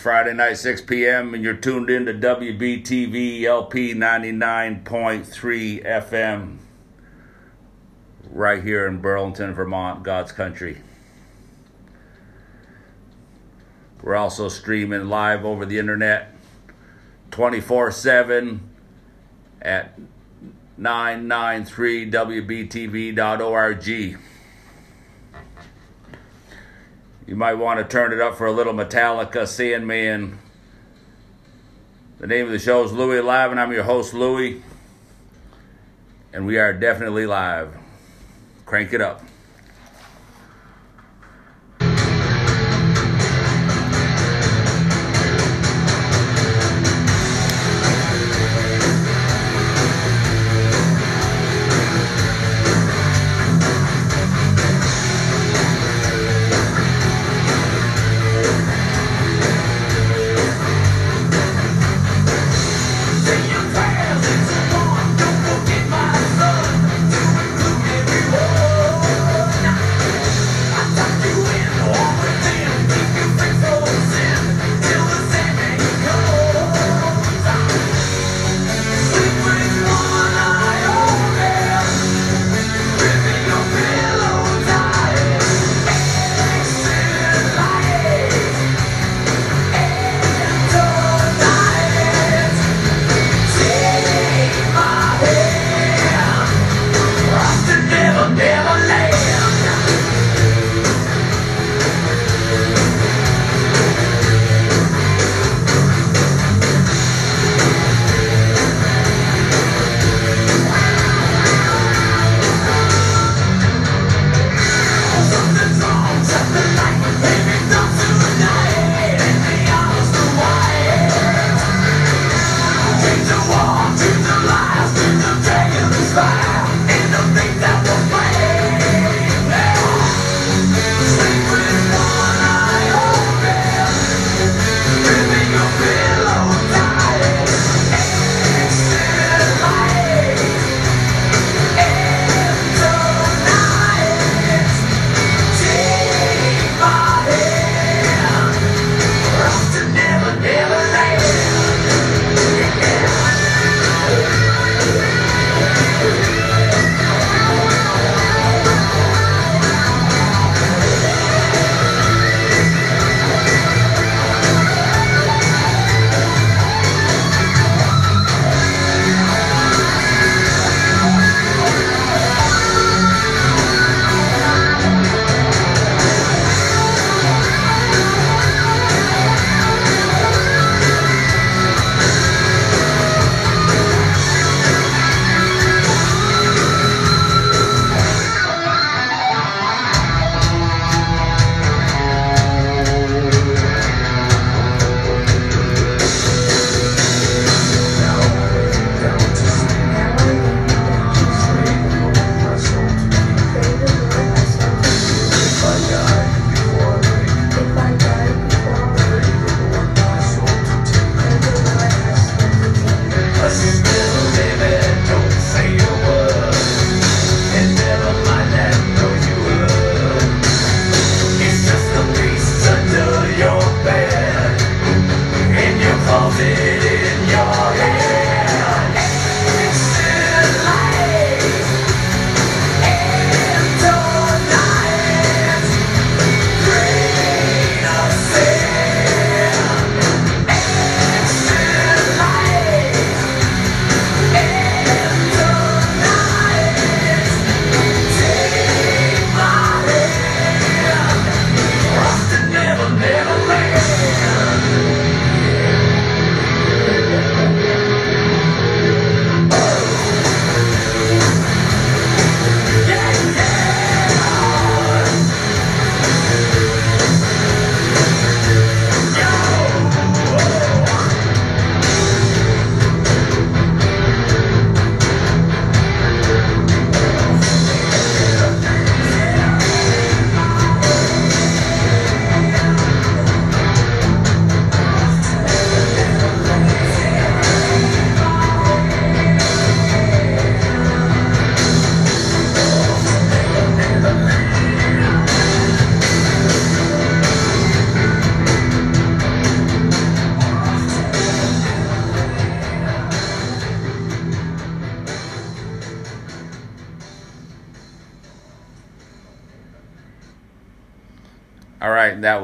Friday night, 6 p.m., and you're tuned in to WBTV LP 99.3 FM right here in Burlington, Vermont, God's country. We're also streaming live over the internet 24 7 at 993wbtv.org. You might want to turn it up for a little Metallica, Seeing Me. And the name of the show is Louie Live, and I'm your host, Louie. And we are definitely live. Crank it up.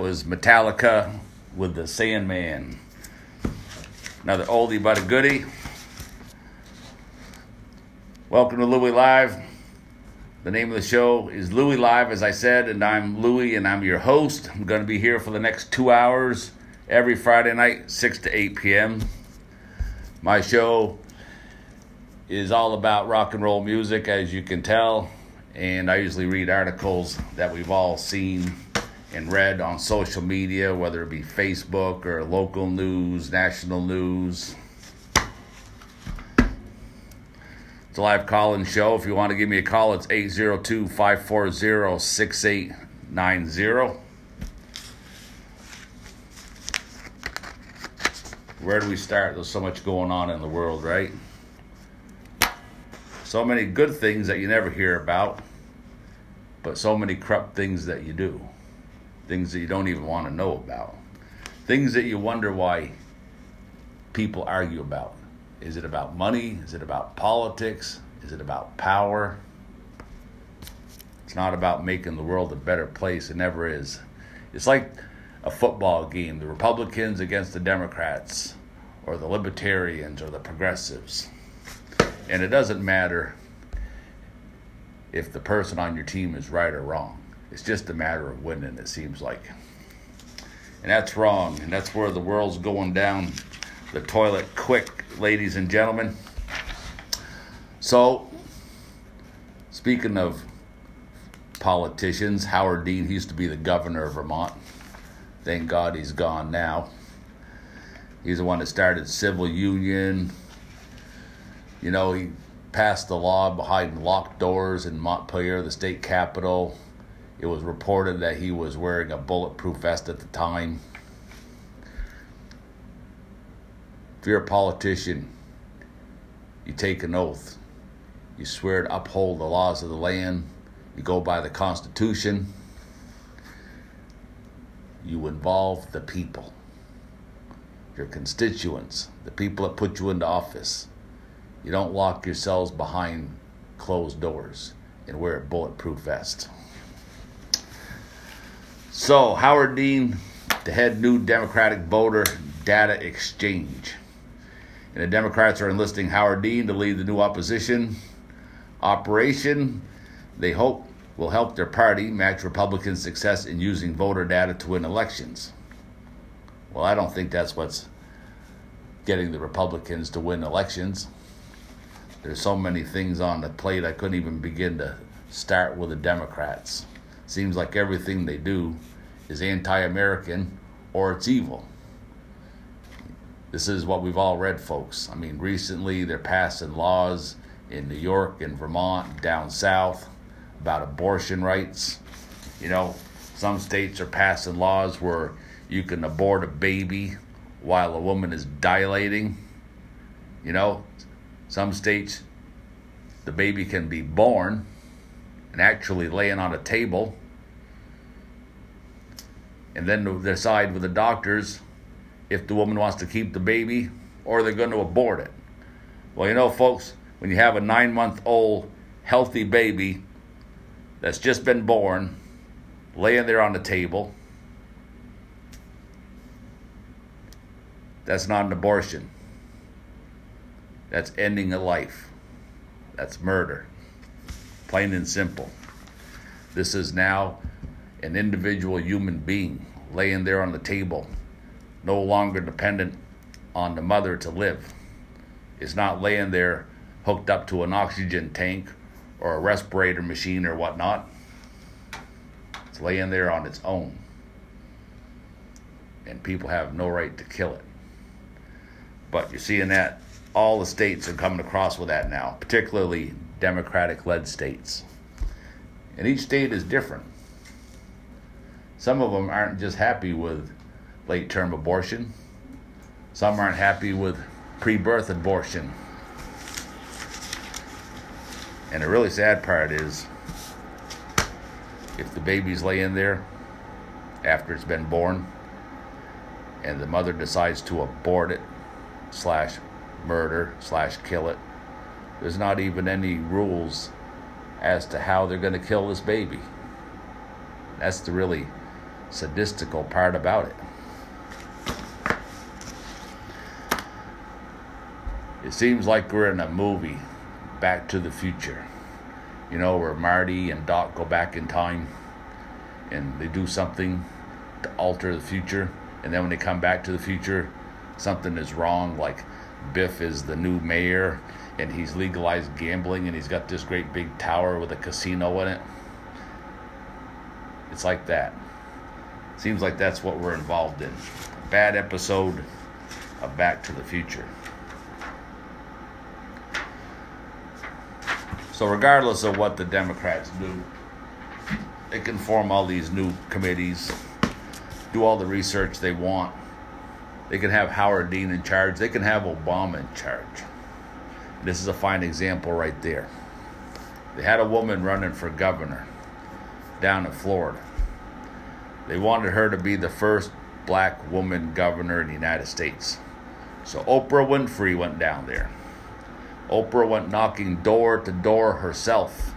Was Metallica with the Sandman. Another oldie but a goodie. Welcome to Louie Live. The name of the show is Louie Live, as I said, and I'm Louie, and I'm your host. I'm going to be here for the next two hours every Friday night, 6 to 8 p.m. My show is all about rock and roll music, as you can tell, and I usually read articles that we've all seen and read on social media, whether it be Facebook or local news, national news. It's a live call in show. If you want to give me a call, it's 802 540 6890. Where do we start? There's so much going on in the world, right? So many good things that you never hear about, but so many corrupt things that you do things that you don't even want to know about, things that you wonder why people argue about. Is it about money? Is it about politics? Is it about power? It's not about making the world a better place. It never is. It's like a football game the Republicans against the Democrats, or the Libertarians, or the Progressives. And it doesn't matter if the person on your team is right or wrong. It's just a matter of winning, it seems like. And that's wrong. And that's where the world's going down the toilet quick, ladies and gentlemen. So, speaking of politicians, Howard Dean, used to be the governor of Vermont. Thank God he's gone now. He's the one that started civil union. You know, he passed the law behind locked doors in Montpelier, the state capital. It was reported that he was wearing a bulletproof vest at the time. If you're a politician, you take an oath. You swear to uphold the laws of the land. You go by the Constitution. You involve the people, your constituents, the people that put you into office. You don't lock yourselves behind closed doors and wear a bulletproof vest. So, Howard Dean, the head new Democratic voter data exchange. And the Democrats are enlisting Howard Dean to lead the new opposition operation. They hope will help their party match Republicans' success in using voter data to win elections. Well, I don't think that's what's getting the Republicans to win elections. There's so many things on the plate, I couldn't even begin to start with the Democrats. Seems like everything they do is anti American or it's evil. This is what we've all read, folks. I mean, recently they're passing laws in New York and Vermont, down south, about abortion rights. You know, some states are passing laws where you can abort a baby while a woman is dilating. You know, some states, the baby can be born and actually laying on a table and then decide with the doctors if the woman wants to keep the baby or they're going to abort it. Well, you know, folks, when you have a nine month old healthy baby that's just been born, laying there on the table, that's not an abortion. That's ending a life. That's murder plain and simple. This is now an individual human being laying there on the table, no longer dependent on the mother to live. It's not laying there hooked up to an oxygen tank or a respirator machine or whatnot. It's laying there on its own. And people have no right to kill it. But you're seeing that all the states are coming across with that now, particularly Democratic led states. And each state is different. Some of them aren't just happy with late term abortion, some aren't happy with pre birth abortion. And the really sad part is if the baby's laying there after it's been born and the mother decides to abort it slash murder slash kill it there's not even any rules as to how they're going to kill this baby. That's the really sadistical part about it. It seems like we're in a movie, Back to the Future. You know, where Marty and Doc go back in time and they do something to alter the future. And then when they come back to the future, something is wrong. Like Biff is the new mayor and he's legalized gambling and he's got this great big tower with a casino in it. It's like that. Seems like that's what we're involved in. Bad episode of Back to the Future. So, regardless of what the Democrats do, they can form all these new committees, do all the research they want. They can have Howard Dean in charge, they can have Obama in charge. This is a fine example right there. They had a woman running for governor down in Florida. They wanted her to be the first black woman governor in the United States. So Oprah Winfrey went down there. Oprah went knocking door to door herself,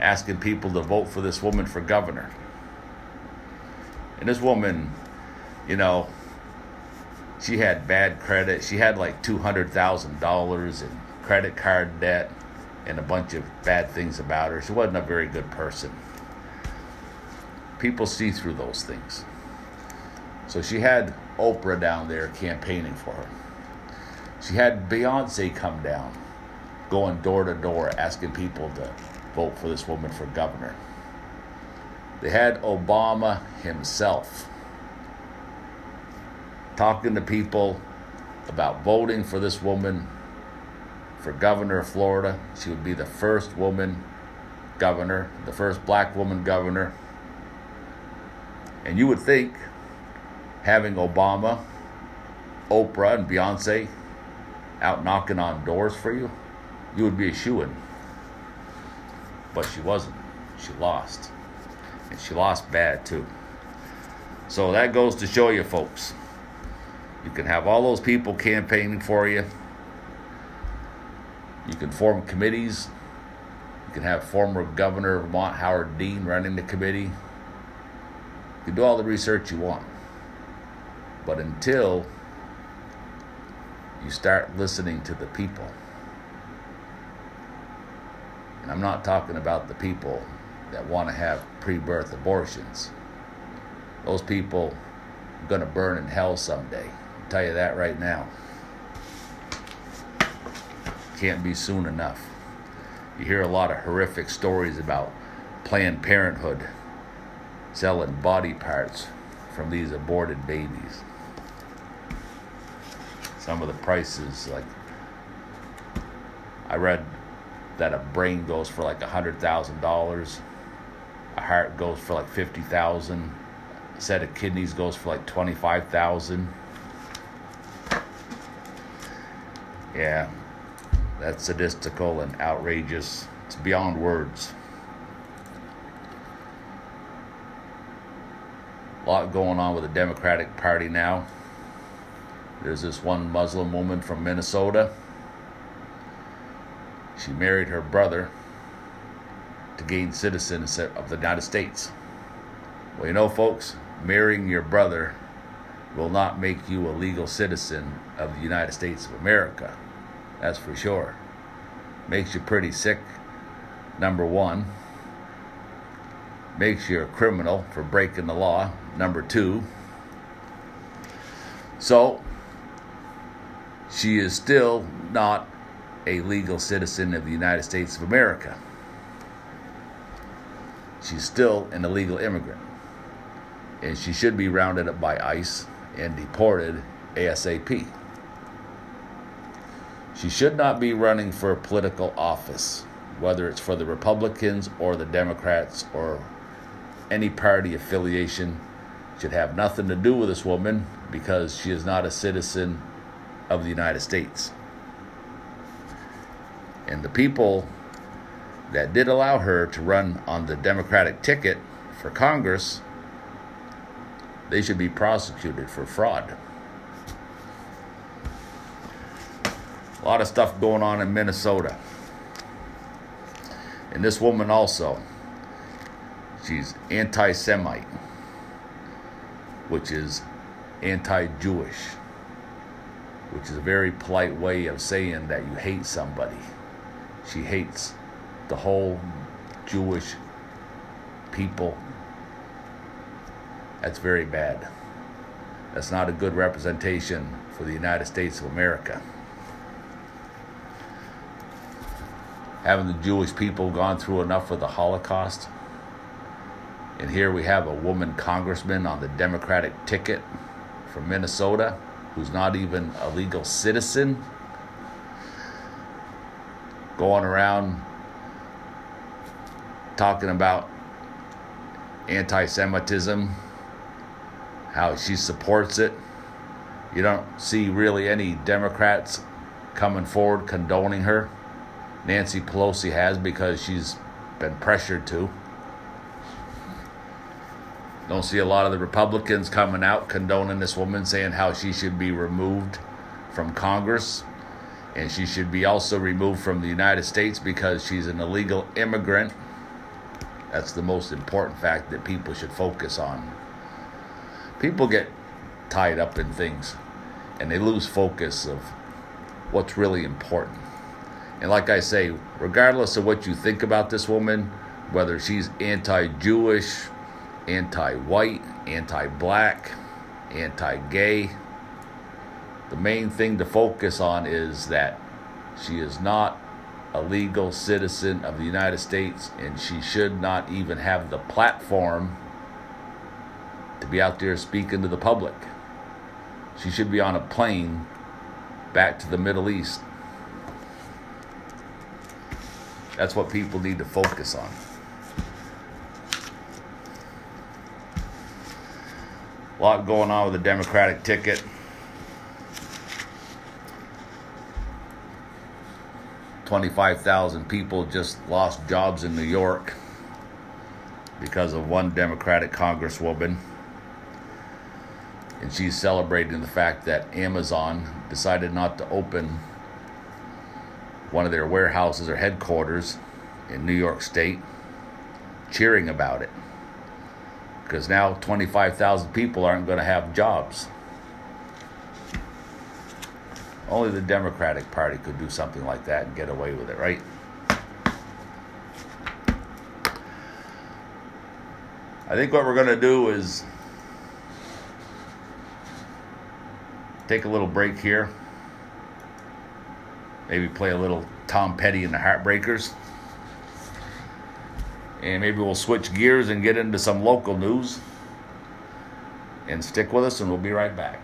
asking people to vote for this woman for governor. And this woman, you know, she had bad credit. She had like $200,000 in credit card debt and a bunch of bad things about her. She wasn't a very good person. People see through those things. So she had Oprah down there campaigning for her. She had Beyonce come down going door to door asking people to vote for this woman for governor. They had Obama himself talking to people about voting for this woman for governor of Florida. She would be the first woman governor, the first black woman governor. And you would think having Obama, Oprah, and Beyonce out knocking on doors for you you would be a shoo in. But she wasn't. She lost. And she lost bad too. So that goes to show you, folks. You can have all those people campaigning for you. You can form committees. You can have former Governor of Vermont Howard Dean running the committee. You can do all the research you want. But until you start listening to the people, and I'm not talking about the people that want to have pre birth abortions. Those people are going to burn in hell someday. I'll tell you that right now. Can't be soon enough. You hear a lot of horrific stories about Planned Parenthood selling body parts from these aborted babies. Some of the prices, like I read that a brain goes for like a hundred thousand dollars, a heart goes for like fifty thousand, a set of kidneys goes for like twenty five thousand. Yeah, that's sadistical and outrageous. It's beyond words. A lot going on with the Democratic Party now. There's this one Muslim woman from Minnesota she married her brother to gain citizenship of the United States. Well, you know, folks, marrying your brother will not make you a legal citizen of the United States of America. That's for sure. Makes you pretty sick, number one. Makes you a criminal for breaking the law, number two. So, she is still not a legal citizen of the United States of America. She's still an illegal immigrant. And she should be rounded up by ICE and deported ASAP. She should not be running for political office, whether it's for the Republicans or the Democrats or any party affiliation. Should have nothing to do with this woman because she is not a citizen of the United States. And the people that did allow her to run on the Democratic ticket for Congress, they should be prosecuted for fraud. A lot of stuff going on in Minnesota. And this woman also, she's anti Semite. Which is anti Jewish, which is a very polite way of saying that you hate somebody. She hates the whole Jewish people. That's very bad. That's not a good representation for the United States of America. Haven't the Jewish people gone through enough of the Holocaust? And here we have a woman congressman on the Democratic ticket from Minnesota who's not even a legal citizen going around talking about anti Semitism, how she supports it. You don't see really any Democrats coming forward condoning her. Nancy Pelosi has because she's been pressured to. Don't see a lot of the Republicans coming out condoning this woman, saying how she should be removed from Congress and she should be also removed from the United States because she's an illegal immigrant. That's the most important fact that people should focus on. People get tied up in things and they lose focus of what's really important. And like I say, regardless of what you think about this woman, whether she's anti Jewish, anti white, anti black, anti gay, the main thing to focus on is that she is not a legal citizen of the United States and she should not even have the platform to be out there speaking to the public. She should be on a plane back to the Middle East. That's what people need to focus on. A lot going on with the Democratic ticket. 25,000 people just lost jobs in New York because of one Democratic congresswoman. And she's celebrating the fact that Amazon decided not to open one of their warehouses or headquarters in New York State, cheering about it. Because now 25,000 people aren't going to have jobs. Only the Democratic Party could do something like that and get away with it, right? I think what we're going to do is take a little break here. Maybe play a little Tom Petty and the Heartbreakers. And maybe we'll switch gears and get into some local news. And stick with us, and we'll be right back.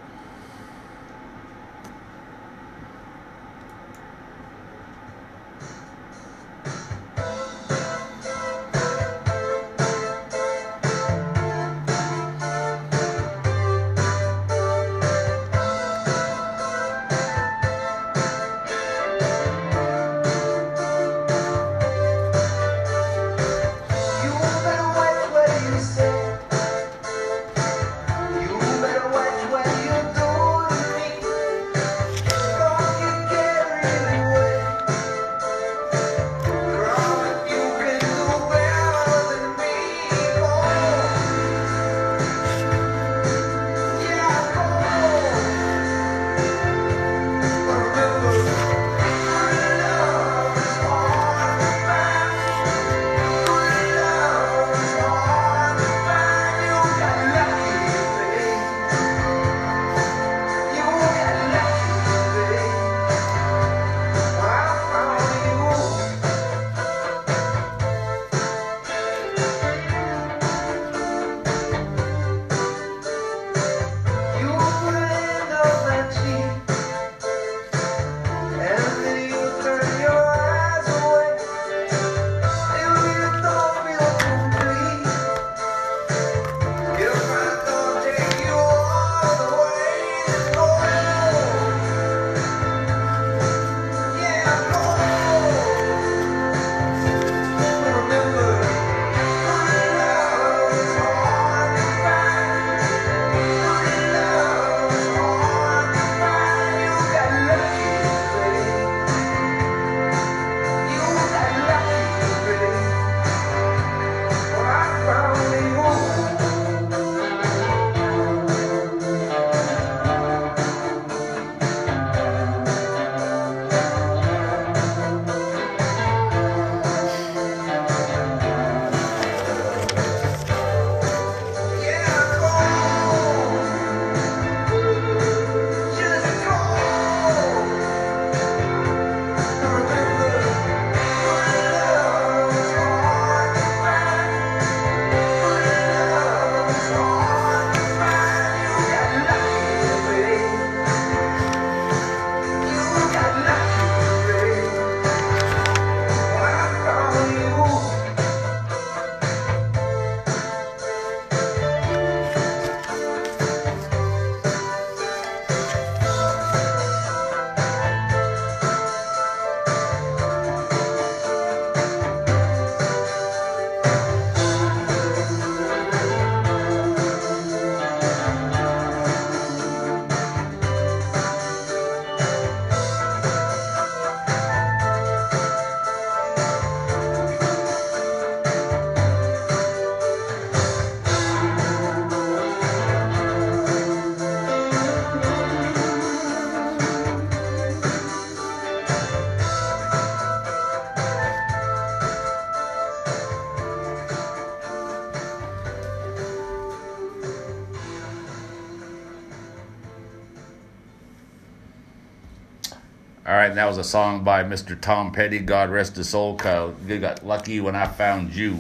And that was a song by Mr. Tom Petty. God rest his soul. Cause you got lucky when I found you.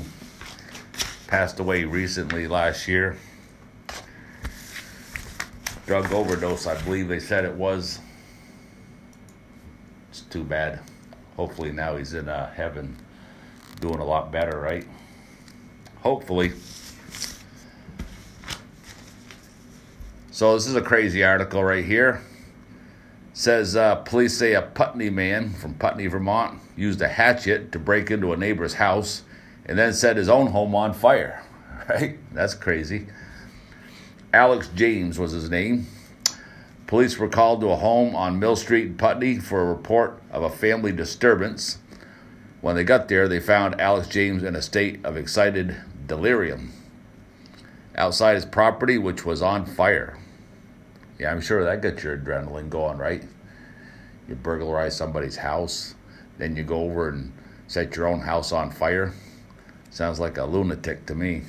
Passed away recently last year. Drug overdose, I believe they said it was. It's too bad. Hopefully now he's in uh, heaven, doing a lot better, right? Hopefully. So this is a crazy article right here says uh, police say a Putney man from Putney, Vermont, used a hatchet to break into a neighbor's house and then set his own home on fire. Right? That's crazy. Alex James was his name. Police were called to a home on Mill Street in Putney for a report of a family disturbance. When they got there, they found Alex James in a state of excited delirium outside his property, which was on fire. Yeah, I'm sure that gets your adrenaline going, right? You burglarize somebody's house, then you go over and set your own house on fire. Sounds like a lunatic to me.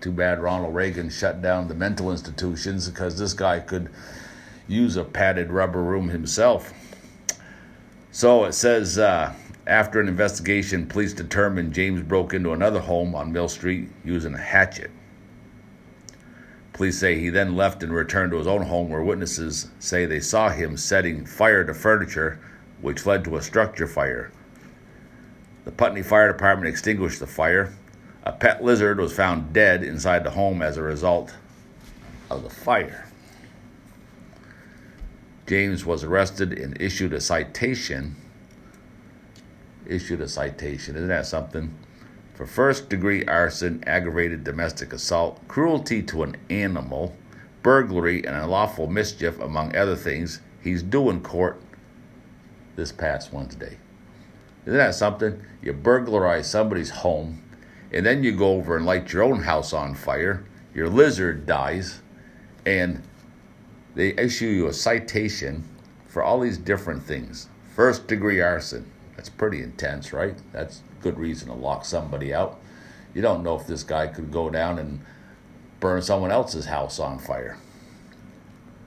Too bad Ronald Reagan shut down the mental institutions because this guy could use a padded rubber room himself. So it says uh, after an investigation, police determined James broke into another home on Mill Street using a hatchet. Police say he then left and returned to his own home, where witnesses say they saw him setting fire to furniture, which led to a structure fire. The Putney Fire Department extinguished the fire. A pet lizard was found dead inside the home as a result of the fire. James was arrested and issued a citation. Issued a citation. Isn't that something? For first degree arson, aggravated domestic assault, cruelty to an animal, burglary, and unlawful mischief, among other things, he's due in court this past Wednesday. Isn't that something? You burglarize somebody's home, and then you go over and light your own house on fire, your lizard dies, and they issue you a citation for all these different things. First degree arson. That's pretty intense, right? That's good reason to lock somebody out. You don't know if this guy could go down and burn someone else's house on fire.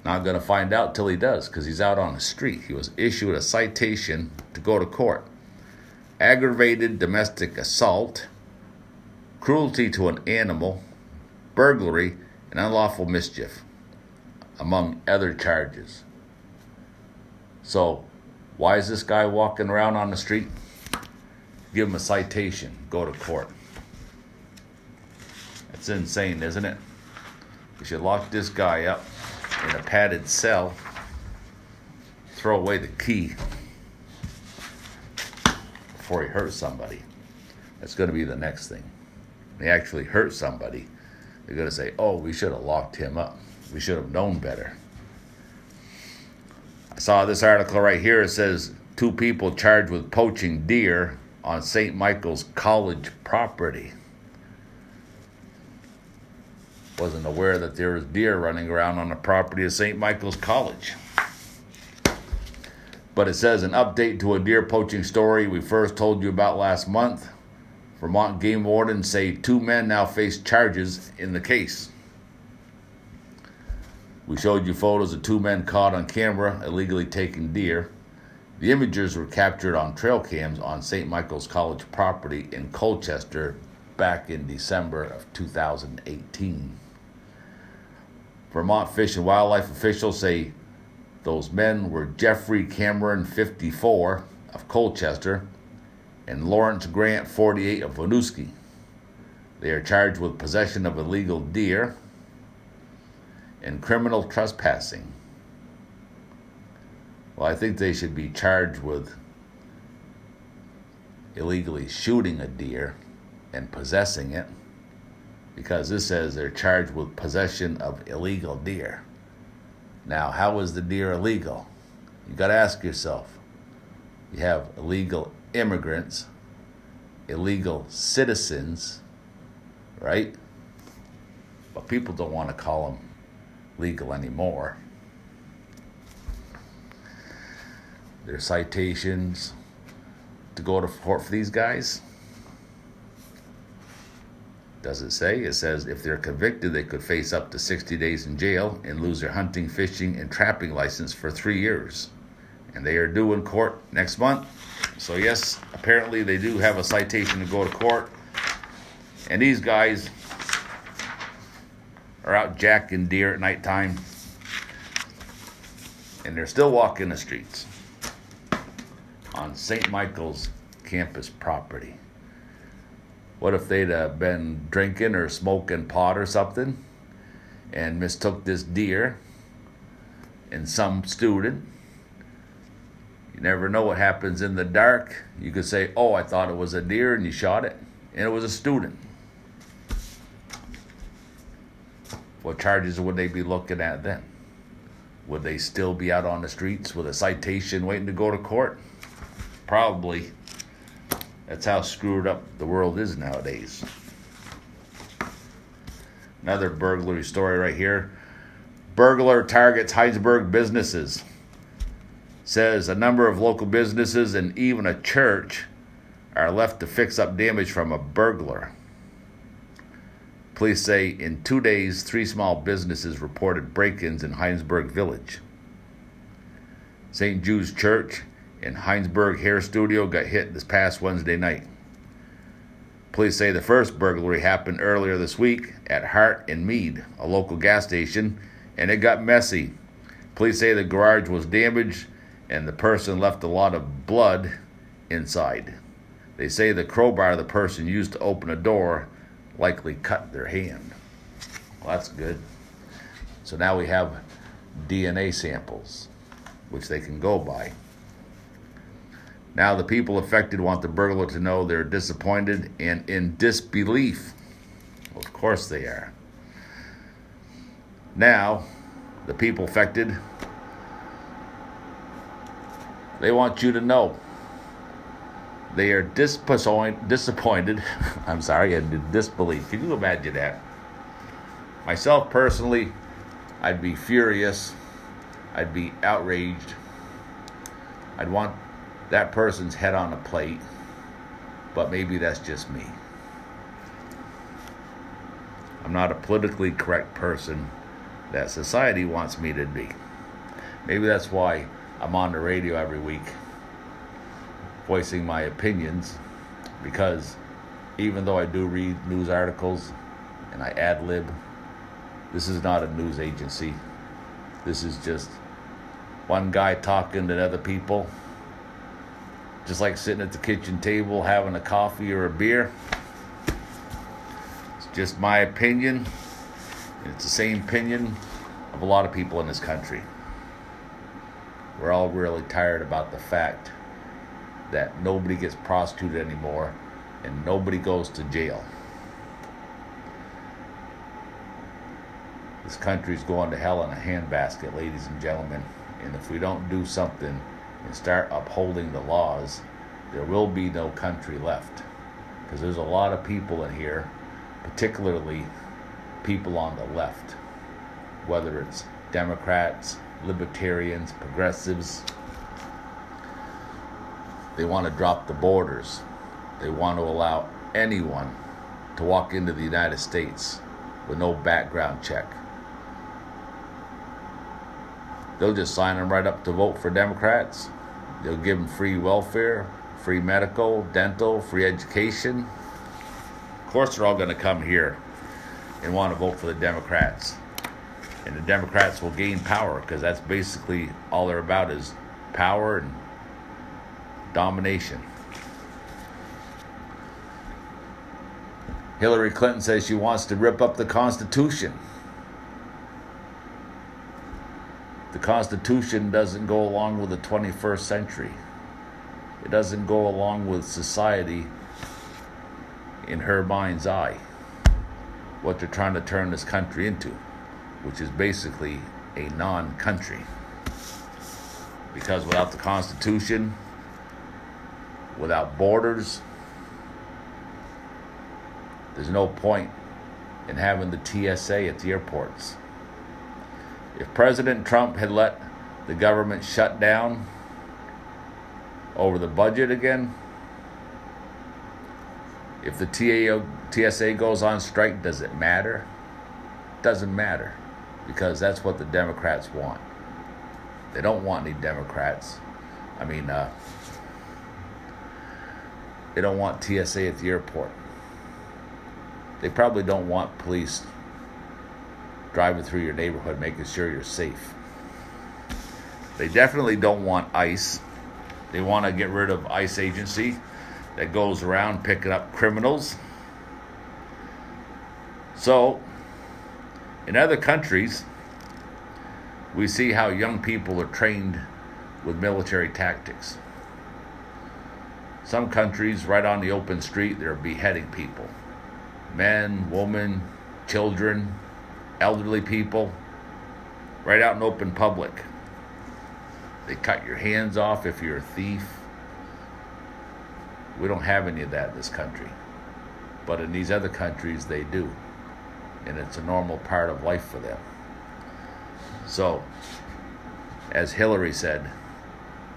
Not going to find out till he does because he's out on the street. He was issued a citation to go to court. Aggravated domestic assault, cruelty to an animal, burglary, and unlawful mischief, among other charges. So, why is this guy walking around on the street? Give him a citation, go to court. It's insane, isn't it? We should lock this guy up in a padded cell, throw away the key before he hurts somebody. That's going to be the next thing. When he actually hurts somebody, they're going to say, oh, we should have locked him up. We should have known better. I saw this article right here. It says two people charged with poaching deer on St. Michael's College property. Wasn't aware that there was deer running around on the property of St. Michael's College. But it says an update to a deer poaching story we first told you about last month. Vermont game wardens say two men now face charges in the case. We showed you photos of two men caught on camera illegally taking deer. The images were captured on trail cams on St. Michael's College property in Colchester back in December of 2018. Vermont Fish and Wildlife officials say those men were Jeffrey Cameron, 54, of Colchester, and Lawrence Grant, 48, of Winooski. They are charged with possession of illegal deer and criminal trespassing. Well, I think they should be charged with illegally shooting a deer and possessing it because this says they're charged with possession of illegal deer. Now, how is the deer illegal? You got to ask yourself. You have illegal immigrants, illegal citizens, right? But people don't want to call them legal anymore. Their citations to go to court for these guys? Does it say? It says if they're convicted, they could face up to 60 days in jail and lose their hunting, fishing, and trapping license for three years. and they are due in court next month. So, yes, apparently they do have a citation to go to court. And these guys are out jacking deer at nighttime, and they're still walking the streets on St. Michael's campus property. What if they'd have been drinking or smoking pot or something and mistook this deer and some student? You never know what happens in the dark. You could say, Oh, I thought it was a deer, and you shot it, and it was a student. What charges would they be looking at then? Would they still be out on the streets with a citation waiting to go to court? Probably. That's how screwed up the world is nowadays. Another burglary story right here. Burglar targets Hinesburg businesses. Says a number of local businesses and even a church are left to fix up damage from a burglar. Police say in two days, three small businesses reported break ins in Hinesburg Village. St. Jude's Church and Hinesburg Hair Studio got hit this past Wednesday night. Police say the first burglary happened earlier this week at Hart and Mead, a local gas station, and it got messy. Police say the garage was damaged and the person left a lot of blood inside. They say the crowbar the person used to open a door likely cut their hand. Well, that's good. So now we have DNA samples, which they can go by. Now the people affected want the burglar to know they're disappointed and in disbelief. Well, of course they are. Now, the people affected, they want you to know they are disappoint, disappointed. I'm sorry, and disbelief. Can you imagine that? Myself personally, I'd be furious. I'd be outraged. I'd want that person's head on a plate. But maybe that's just me. I'm not a politically correct person that society wants me to be. Maybe that's why I'm on the radio every week voicing my opinions because even though I do read news articles and I ad lib, this is not a news agency. This is just one guy talking to other people, just like sitting at the kitchen table having a coffee or a beer. It's just my opinion. It's the same opinion of a lot of people in this country. We're all really tired about the fact that nobody gets prosecuted anymore and nobody goes to jail. This country's going to hell in a handbasket, ladies and gentlemen. And if we don't do something and start upholding the laws, there will be no country left. Because there's a lot of people in here, particularly people on the left, whether it's Democrats, libertarians, progressives, they want to drop the borders. They want to allow anyone to walk into the United States with no background check. They'll just sign them right up to vote for Democrats. They'll give them free welfare, free medical, dental, free education. Of course, they're all going to come here and want to vote for the Democrats. And the Democrats will gain power because that's basically all they're about is power and domination. Hillary Clinton says she wants to rip up the Constitution. The Constitution doesn't go along with the 21st century. It doesn't go along with society in her mind's eye. What they're trying to turn this country into, which is basically a non country. Because without the Constitution, without borders. There's no point in having the TSA at the airports. If President Trump had let the government shut down over the budget again, if the TSA goes on strike, does it matter? Doesn't matter because that's what the Democrats want. They don't want any Democrats. I mean, uh, they don't want TSA at the airport. They probably don't want police driving through your neighborhood making sure you're safe. They definitely don't want ICE. They want to get rid of ICE agency that goes around picking up criminals. So, in other countries, we see how young people are trained with military tactics. Some countries, right on the open street, they're beheading people men, women, children, elderly people, right out in open public. They cut your hands off if you're a thief. We don't have any of that in this country. But in these other countries, they do. And it's a normal part of life for them. So, as Hillary said,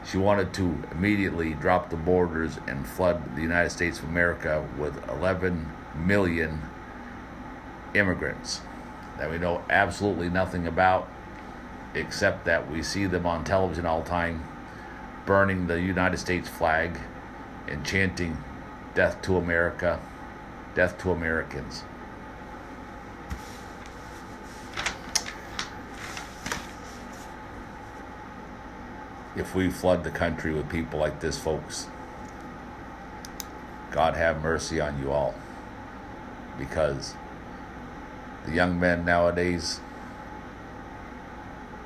she wanted to immediately drop the borders and flood the United States of America with 11 million immigrants that we know absolutely nothing about, except that we see them on television all the time burning the United States flag and chanting, Death to America, Death to Americans. if we flood the country with people like this, folks. God have mercy on you all. Because the young men nowadays,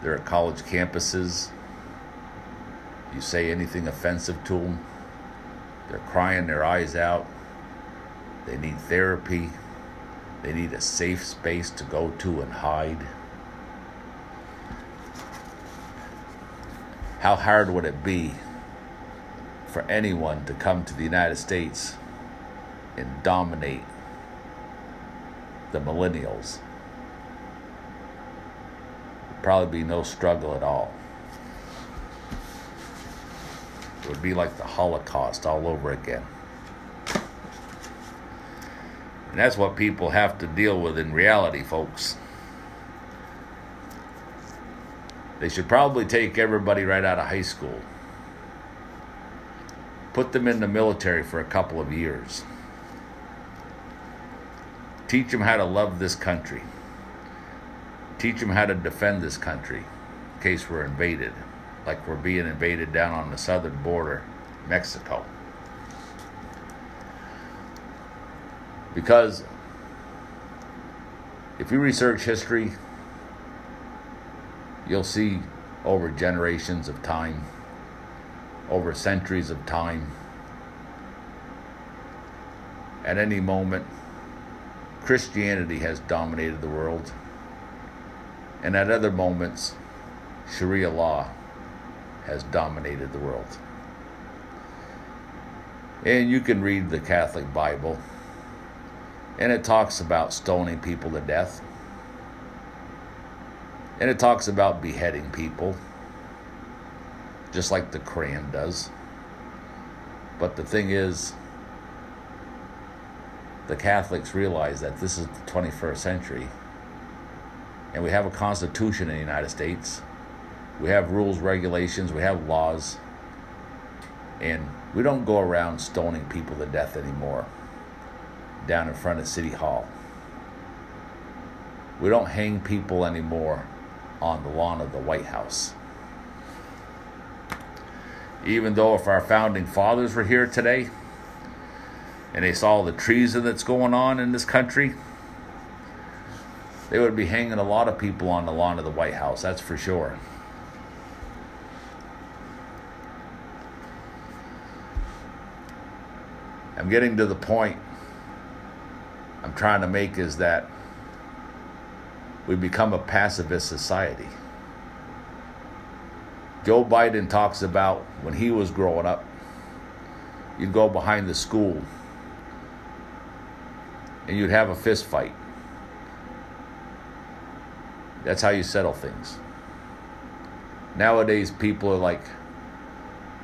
they're at college campuses. You say anything offensive to them, they're crying their eyes out. They need therapy. They need a safe space to go to and hide. How hard would it be for anyone to come to the United States and dominate the millennials? There'd probably be no struggle at all. It would be like the Holocaust all over again. And that's what people have to deal with in reality, folks. They should probably take everybody right out of high school, put them in the military for a couple of years, teach them how to love this country, teach them how to defend this country in case we're invaded, like we're being invaded down on the southern border, Mexico. Because if you research history, you'll see over generations of time, over centuries of time. At any moment, Christianity has dominated the world, and at other moments, Sharia law has dominated the world. And you can read the Catholic Bible, and it talks about stoning people to death. And it talks about beheading people, just like the Quran does. But the thing is, the Catholics realize that this is the 21st century, and we have a constitution in the United States. We have rules, regulations, we have laws, and we don't go around stoning people to death anymore down in front of City Hall. We don't hang people anymore on the lawn of the White House. Even though if our founding fathers were here today and they saw the treason that's going on in this country, they would be hanging a lot of people on the lawn of the White House, that's for sure. I'm getting to the point I'm trying to make is that we become a pacifist society. Joe Biden talks about when he was growing up, you'd go behind the school and you'd have a fist fight. That's how you settle things. Nowadays, people are like,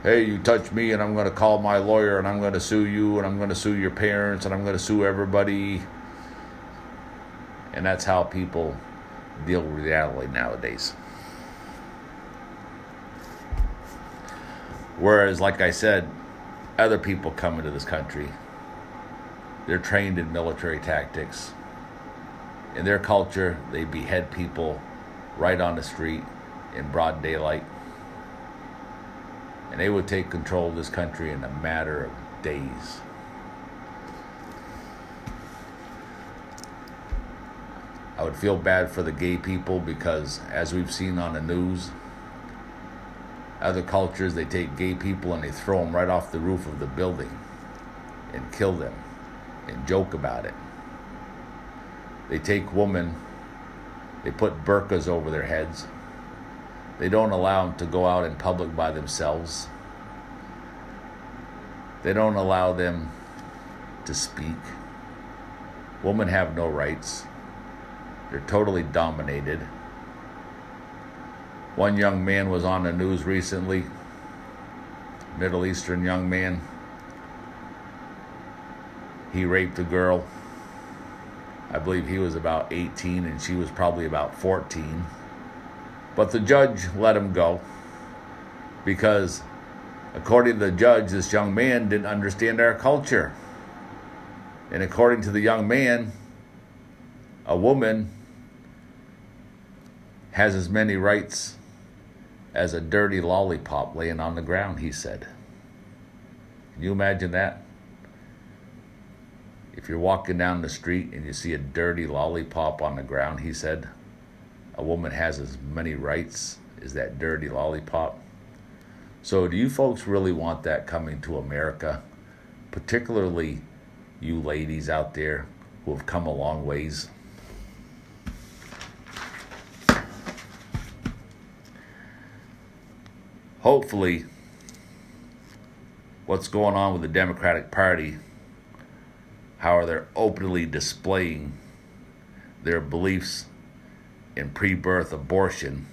hey, you touch me and I'm going to call my lawyer and I'm going to sue you and I'm going to sue your parents and I'm going to sue everybody. And that's how people deal with reality nowadays. Whereas, like I said, other people come into this country, they're trained in military tactics. In their culture, they behead people right on the street in broad daylight. And they would take control of this country in a matter of days. I would feel bad for the gay people because, as we've seen on the news, other cultures they take gay people and they throw them right off the roof of the building and kill them and joke about it. They take women, they put burqas over their heads. They don't allow them to go out in public by themselves. They don't allow them to speak. Women have no rights. They're totally dominated. One young man was on the news recently, Middle Eastern young man. He raped a girl. I believe he was about 18 and she was probably about 14. But the judge let him go because, according to the judge, this young man didn't understand our culture. And according to the young man, a woman has as many rights as a dirty lollipop laying on the ground, he said. Can you imagine that? If you're walking down the street and you see a dirty lollipop on the ground, he said, a woman has as many rights as that dirty lollipop. So, do you folks really want that coming to America? Particularly you ladies out there who have come a long ways. Hopefully, what's going on with the Democratic Party, how are they openly displaying their beliefs in pre birth abortion,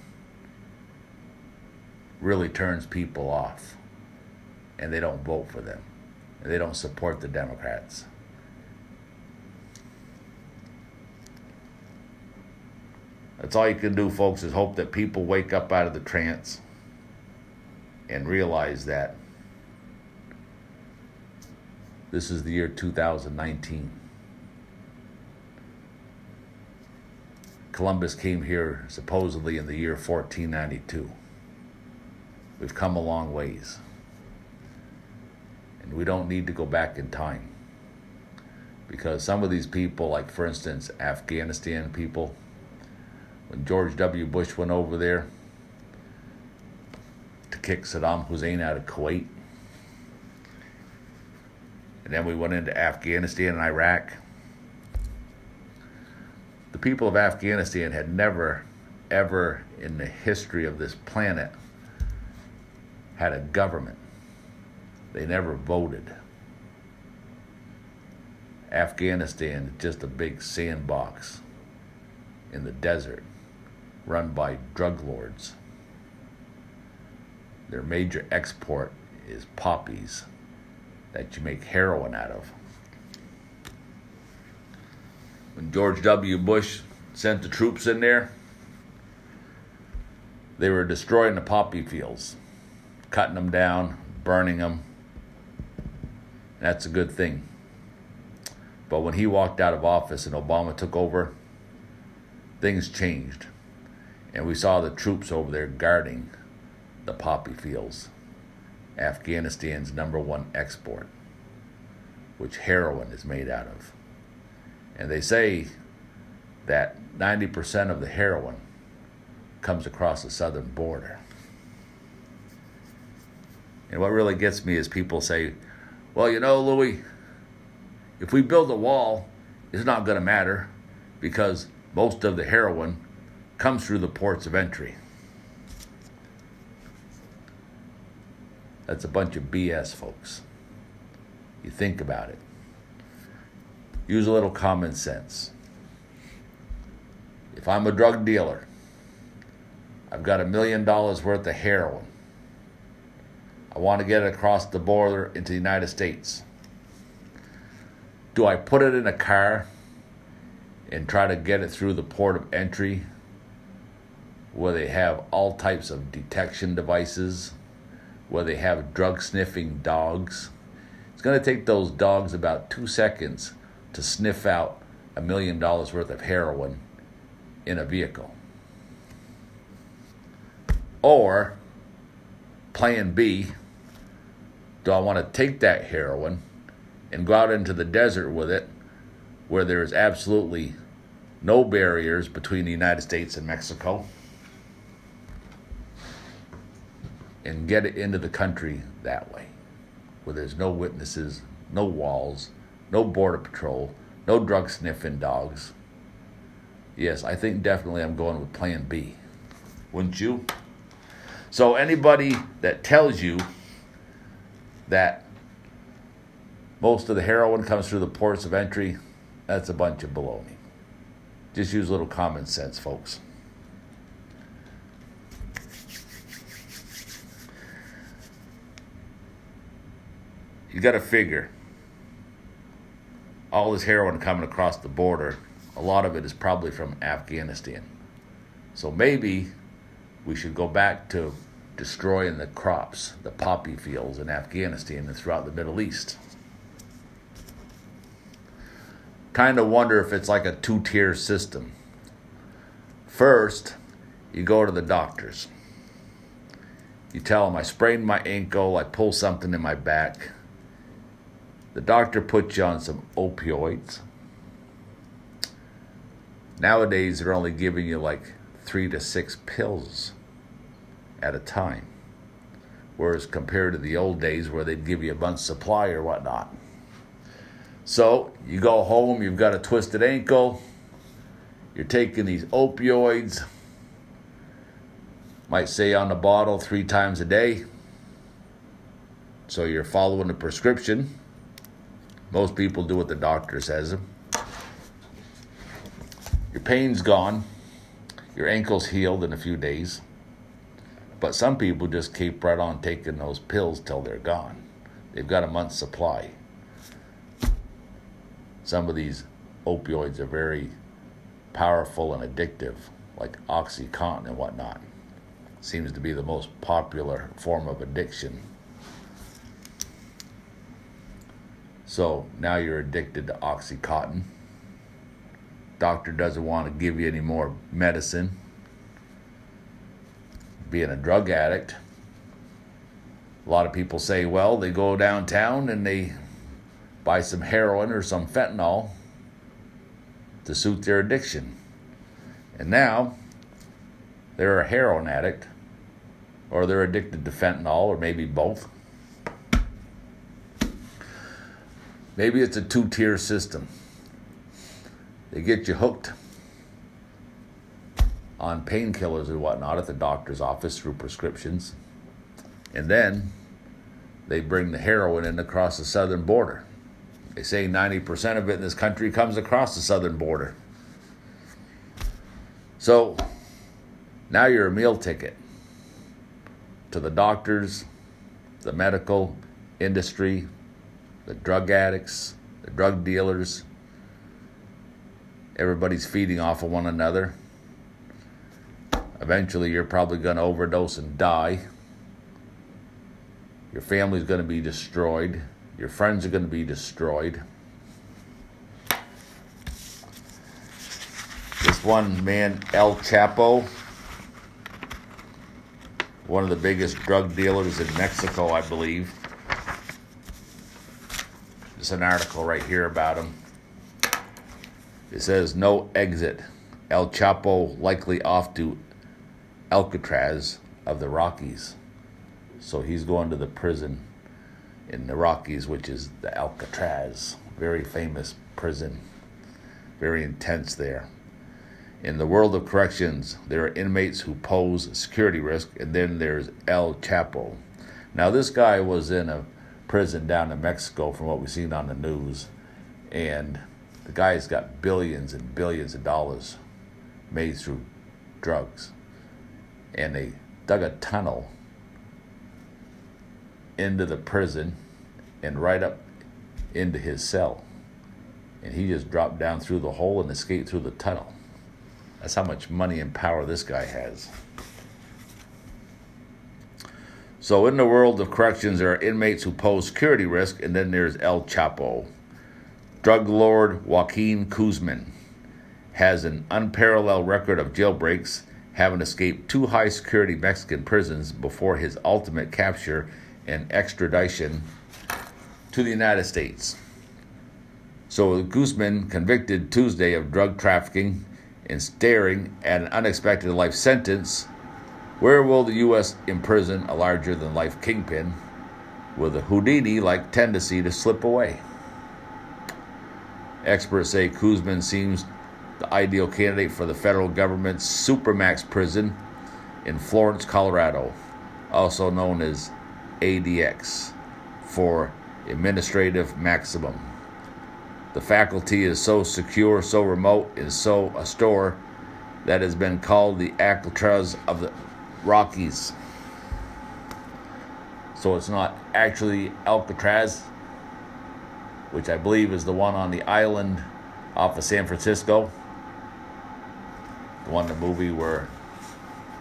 really turns people off. And they don't vote for them. And they don't support the Democrats. That's all you can do, folks, is hope that people wake up out of the trance and realize that this is the year 2019. Columbus came here supposedly in the year 1492. We've come a long ways. And we don't need to go back in time. Because some of these people, like for instance, Afghanistan people, when George W. Bush went over there to kick Saddam Hussein out of Kuwait, and then we went into Afghanistan and Iraq. The people of Afghanistan had never, ever in the history of this planet had a government. They never voted. Afghanistan is just a big sandbox in the desert run by drug lords. Their major export is poppies that you make heroin out of. When George W. Bush sent the troops in there, they were destroying the poppy fields, cutting them down, burning them. That's a good thing. But when he walked out of office and Obama took over, things changed and we saw the troops over there guarding the poppy fields, Afghanistan's number one export, which heroin is made out of. And they say that 90% of the heroin comes across the southern border. And what really gets me is people say, well, you know, Louis, if we build a wall, it's not going to matter because most of the heroin comes through the ports of entry. That's a bunch of BS, folks. You think about it. Use a little common sense. If I'm a drug dealer, I've got a million dollars worth of heroin. I want to get it across the border into the United States. Do I put it in a car and try to get it through the port of entry where they have all types of detection devices, where they have drug sniffing dogs. It's going to take those dogs about two seconds to sniff out a million dollars worth of heroin in a vehicle. Or, plan B, do I want to take that heroin and go out into the desert with it where there is absolutely no barriers between the United States and Mexico and get it into the country that way where there's no witnesses, no walls, no border patrol, no drug sniffing dogs. Yes, I think definitely I'm going with plan B. Wouldn't you? So, anybody that tells you that most of the heroin comes through the ports of entry, that's a bunch of baloney. Just use a little common sense, folks. You got to figure all this heroin coming across the border, a lot of it is probably from Afghanistan. So maybe we should go back to destroying the crops, the poppy fields in Afghanistan and throughout the Middle East kind of wonder if it's like a two tier system. First, you go to the doctors. You tell them, I sprained my ankle, I pull something in my back. The doctor puts you on some opioids. Nowadays, they're only giving you like three to six pills at a time. Whereas compared to the old days where they'd give you a bunch supply or whatnot. So you go home, you've got a twisted ankle, you're taking these opioids, might say on the bottle three times a day. So you're following the prescription. Most people do what the doctor says. Your pain's gone, your ankle's healed in a few days. But some people just keep right on taking those pills till they're gone. They've got a month's supply some of these opioids are very powerful and addictive, like Oxycontin and whatnot. Seems to be the most popular form of addiction. So now you're addicted to Oxycontin. Doctor doesn't want to give you any more medicine. Being a drug addict, a lot of people say, well, they go downtown and they buy some heroin or some fentanyl to suit their addiction. And now they're a heroin addict or they're addicted to fentanyl or maybe both. Maybe it's a two tier system. They get you hooked on painkillers and whatnot at the doctor's office through prescriptions. And then they bring the heroin in across the southern border. They say 90% of it in this country comes across the southern border. So now you're a meal ticket to the doctors, the medical industry, the drug addicts, the drug dealers. Everybody's feeding off of one another. Eventually, you're probably going to overdose and die. Your family's going to be destroyed. Your friends are going to be destroyed. This one man, El Chapo, one of the biggest drug dealers in Mexico, I believe. There's an article right here about him. It says, No exit. El Chapo likely off to Alcatraz of the Rockies. So he's going to the prison in the Rockies, which is the Alcatraz, very famous prison, very intense there. In the world of corrections, there are inmates who pose security risk, and then there's El Chapo. Now, this guy was in a prison down in Mexico, from what we've seen on the news, and the guy's got billions and billions of dollars made through drugs. And they dug a tunnel into the prison and right up into his cell. And he just dropped down through the hole and escaped through the tunnel. That's how much money and power this guy has. So, in the world of corrections, there are inmates who pose security risk, and then there's El Chapo. Drug lord Joaquin Guzman has an unparalleled record of jailbreaks, having escaped two high security Mexican prisons before his ultimate capture and extradition to the United States. So, Guzman, convicted Tuesday of drug trafficking and staring at an unexpected life sentence, where will the U.S. imprison a larger than life kingpin with a Houdini like tendency to slip away? Experts say Guzman seems the ideal candidate for the federal government's Supermax prison in Florence, Colorado, also known as ADX for Administrative Maximum. The faculty is so secure, so remote, and so a store that has been called the Alcatraz of the Rockies. So it's not actually Alcatraz, which I believe is the one on the island off of San Francisco. The one in the movie where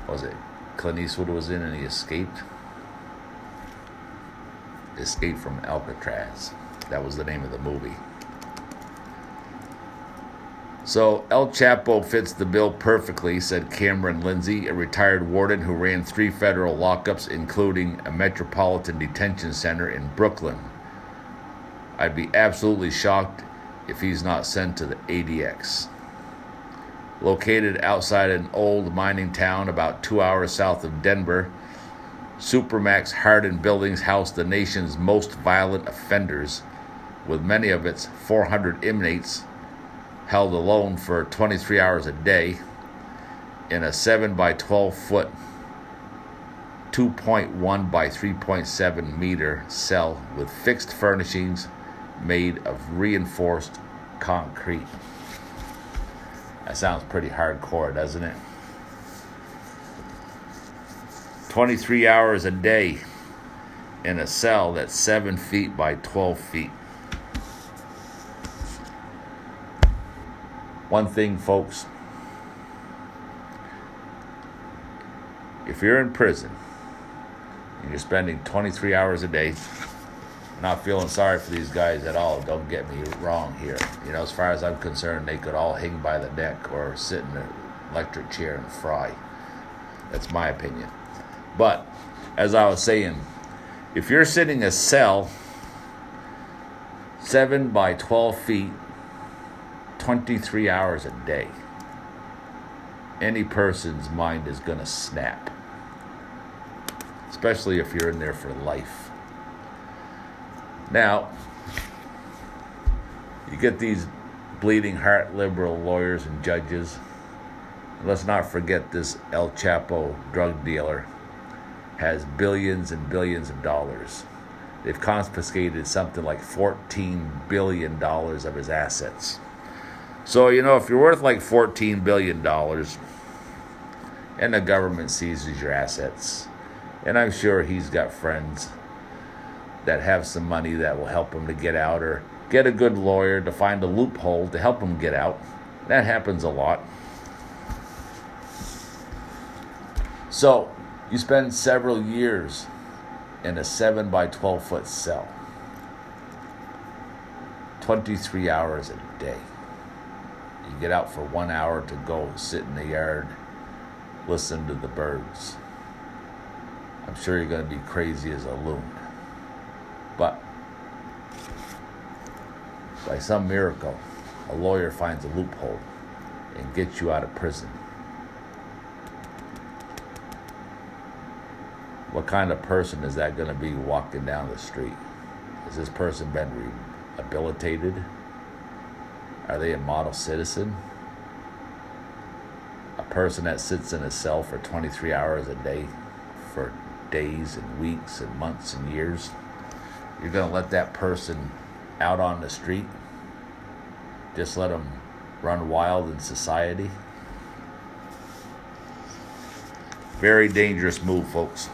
was it Clint Eastwood was in and he escaped. Escape from Alcatraz. That was the name of the movie. So El Chapo fits the bill perfectly, said Cameron Lindsay, a retired warden who ran three federal lockups, including a metropolitan detention center in Brooklyn. I'd be absolutely shocked if he's not sent to the ADX. Located outside an old mining town about two hours south of Denver, Supermax hardened buildings house the nation's most violent offenders, with many of its 400 inmates held alone for 23 hours a day in a 7 by 12 foot 2.1 by 3.7 meter cell with fixed furnishings made of reinforced concrete. That sounds pretty hardcore, doesn't it? 23 hours a day in a cell that's 7 feet by 12 feet. One thing, folks, if you're in prison and you're spending 23 hours a day, not feeling sorry for these guys at all, don't get me wrong here. You know, as far as I'm concerned, they could all hang by the neck or sit in an electric chair and fry. That's my opinion. But, as I was saying, if you're sitting a cell 7 by 12 feet 23 hours a day, any person's mind is going to snap. Especially if you're in there for life. Now, you get these bleeding heart liberal lawyers and judges. Let's not forget this El Chapo drug dealer has billions and billions of dollars. They've confiscated something like $14 billion of his assets. So, you know, if you're worth like $14 billion and the government seizes your assets, and I'm sure he's got friends that have some money that will help him to get out or get a good lawyer to find a loophole to help him get out. That happens a lot. So, you spend several years in a 7 by 12 foot cell, 23 hours a day. You get out for one hour to go sit in the yard, listen to the birds. I'm sure you're going to be crazy as a loon. But by some miracle, a lawyer finds a loophole and gets you out of prison. What kind of person is that going to be walking down the street? Has this person been rehabilitated? Are they a model citizen? A person that sits in a cell for 23 hours a day for days and weeks and months and years? You're going to let that person out on the street? Just let them run wild in society? Very dangerous move, folks.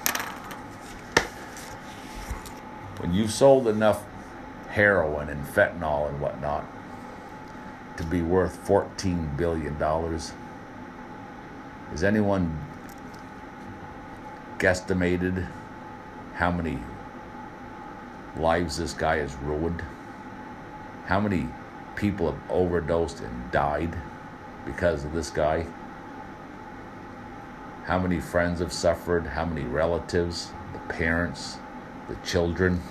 When you've sold enough heroin and fentanyl and whatnot, to be worth $14 billion. Is anyone guesstimated how many lives this guy has ruined? How many people have overdosed and died because of this guy? How many friends have suffered? How many relatives? The parents? The children?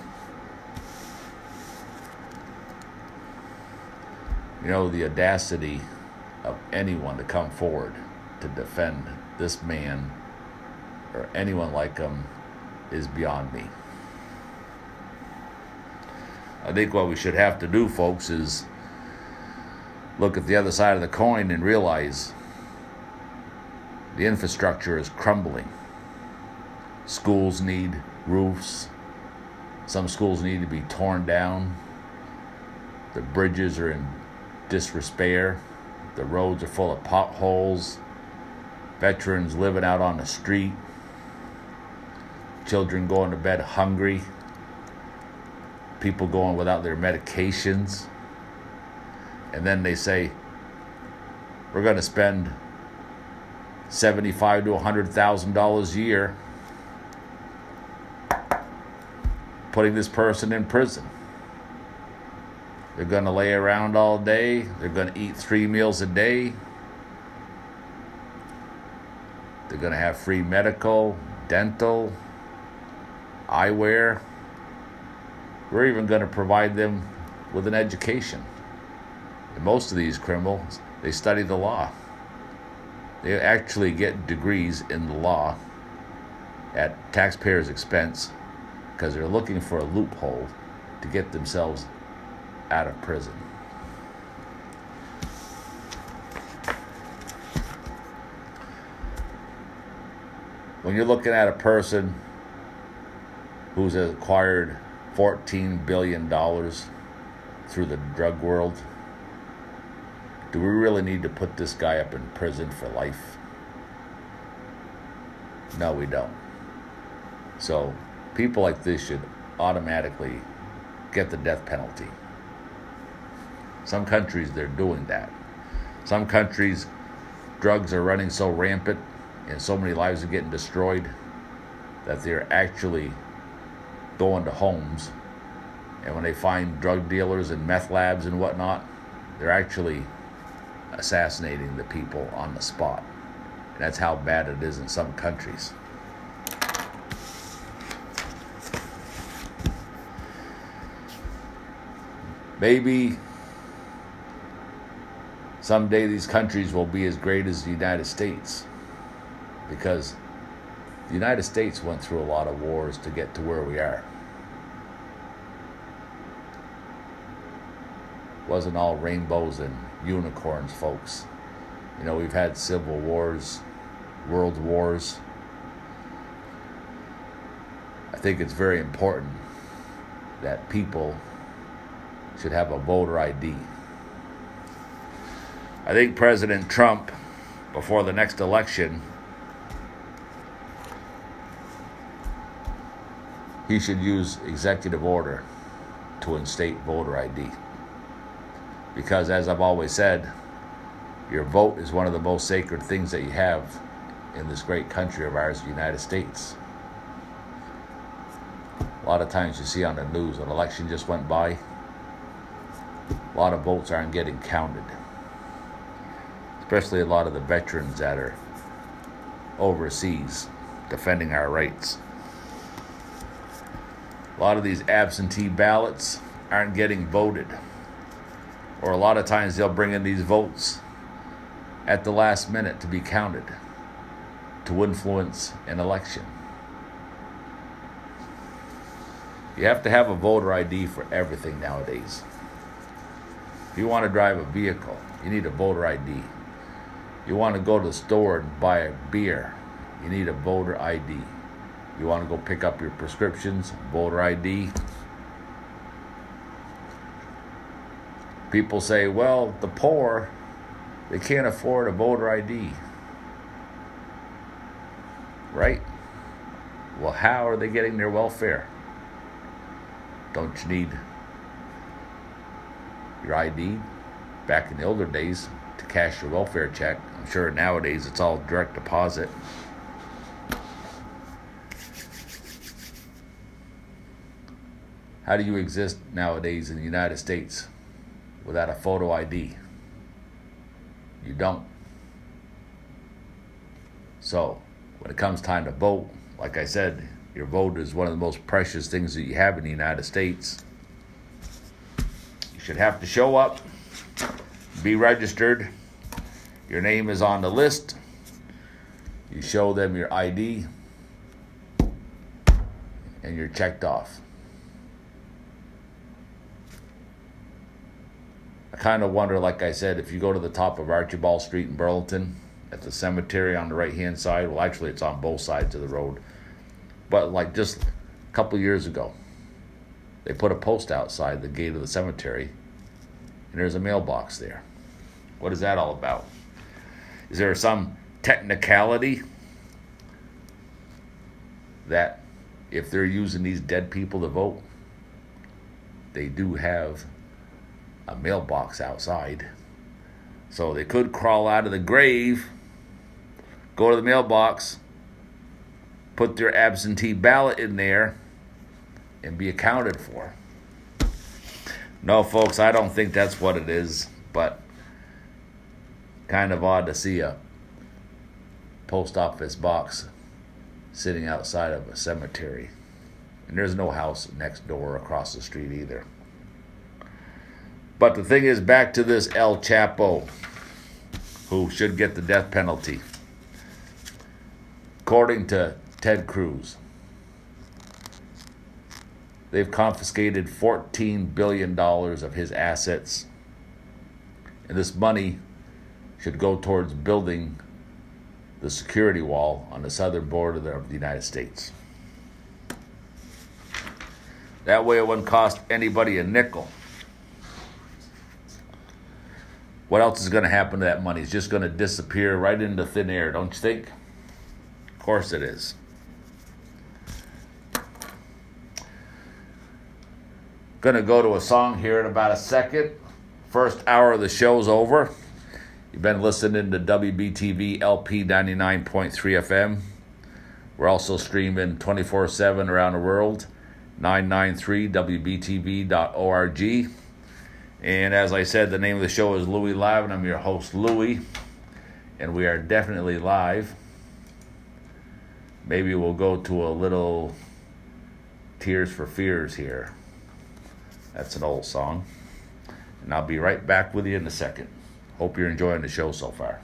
You know, the audacity of anyone to come forward to defend this man or anyone like him is beyond me. I think what we should have to do, folks, is look at the other side of the coin and realize the infrastructure is crumbling. Schools need roofs. Some schools need to be torn down. The bridges are in disrepair. The roads are full of potholes. Veterans living out on the street. Children going to bed hungry. People going without their medications. And then they say, we're going to spend seventy-five to a hundred thousand dollars a year putting this person in prison. They're going to lay around all day. They're going to eat three meals a day. They're going to have free medical, dental, eyewear. We're even going to provide them with an education. And most of these criminals, they study the law. They actually get degrees in the law at taxpayers' expense because they're looking for a loophole to get themselves out of prison. When you're looking at a person who's acquired $14 billion through the drug world, do we really need to put this guy up in prison for life? No, we don't. So, people like this should automatically get the death penalty. Some countries, they're doing that. Some countries, drugs are running so rampant and so many lives are getting destroyed that they're actually going to homes. And when they find drug dealers and meth labs and whatnot, they're actually assassinating the people on the spot. And that's how bad it is in some countries. Maybe someday these countries will be as great as the United States because the United States went through a lot of wars to get to where we are. It wasn't all rainbows and unicorns, folks. You know, we've had civil wars, world wars. I think it's very important that people should have a voter ID. I think President Trump, before the next election, he should use executive order to instate voter ID. Because, as I've always said, your vote is one of the most sacred things that you have in this great country of ours, the United States. A lot of times you see on the news an election just went by, a lot of votes aren't getting counted. Especially a lot of the veterans that are overseas defending our rights. A lot of these absentee ballots aren't getting voted or a lot of times they'll bring in these votes at the last minute to be counted to influence an election. You have to have a voter ID for everything nowadays. If you want to drive a vehicle, you need a voter ID. You want to go to the store and buy a beer, you need a voter ID. You want to go pick up your prescriptions, voter ID. People say, well, the poor, they can't afford a voter ID. Right? Well, how are they getting their welfare? Don't you need your ID back in the older days to cash your welfare check? I'm sure nowadays it's all direct deposit. How do you exist nowadays in the United States without a photo ID? You don't. So, when it comes time to vote, like I said, your vote is one of the most precious things that you have in the United States. You should have to show up, be registered. Your name is on the list. You show them your ID, and you're checked off. I kind of wonder, like I said, if you go to the top of Archibald Street in Burlington, at the cemetery on the right hand side, well, actually, it's on both sides of the road, but like just a couple years ago, they put a post outside the gate of the cemetery, and there's a mailbox there. What is that all about? Is there some technicality that if they're using these dead people to vote, they do have a mailbox outside. So they could crawl out of the grave, go to the mailbox, put their absentee ballot in there, and be accounted for. No, folks, I don't think that's what it is, but kind of odd to see a post office box sitting outside of a cemetery. And there's no house next door across the street either. But the thing is, back to this El Chapo, who should get the death penalty. According to Ted Cruz, they've confiscated $14 billion of his assets. And this money should go towards building the security wall on the southern border of the United States. That way, it wouldn't cost anybody a nickel. What else is going to happen to that money? It's just going to disappear right into thin air, don't you think? Of course it is. Going to go to a song here in about a second. First hour of the show's over. You've been listening to WBTV LP 99.3 FM. We're also streaming 24 7 around the world, 993WBTV.org. And as I said, the name of the show is Louie Live, and I'm your host, Louie. And we are definitely live. Maybe we'll go to a little Tears for Fears here. That's an old song. And I'll be right back with you in a second. Hope you're enjoying the show so far.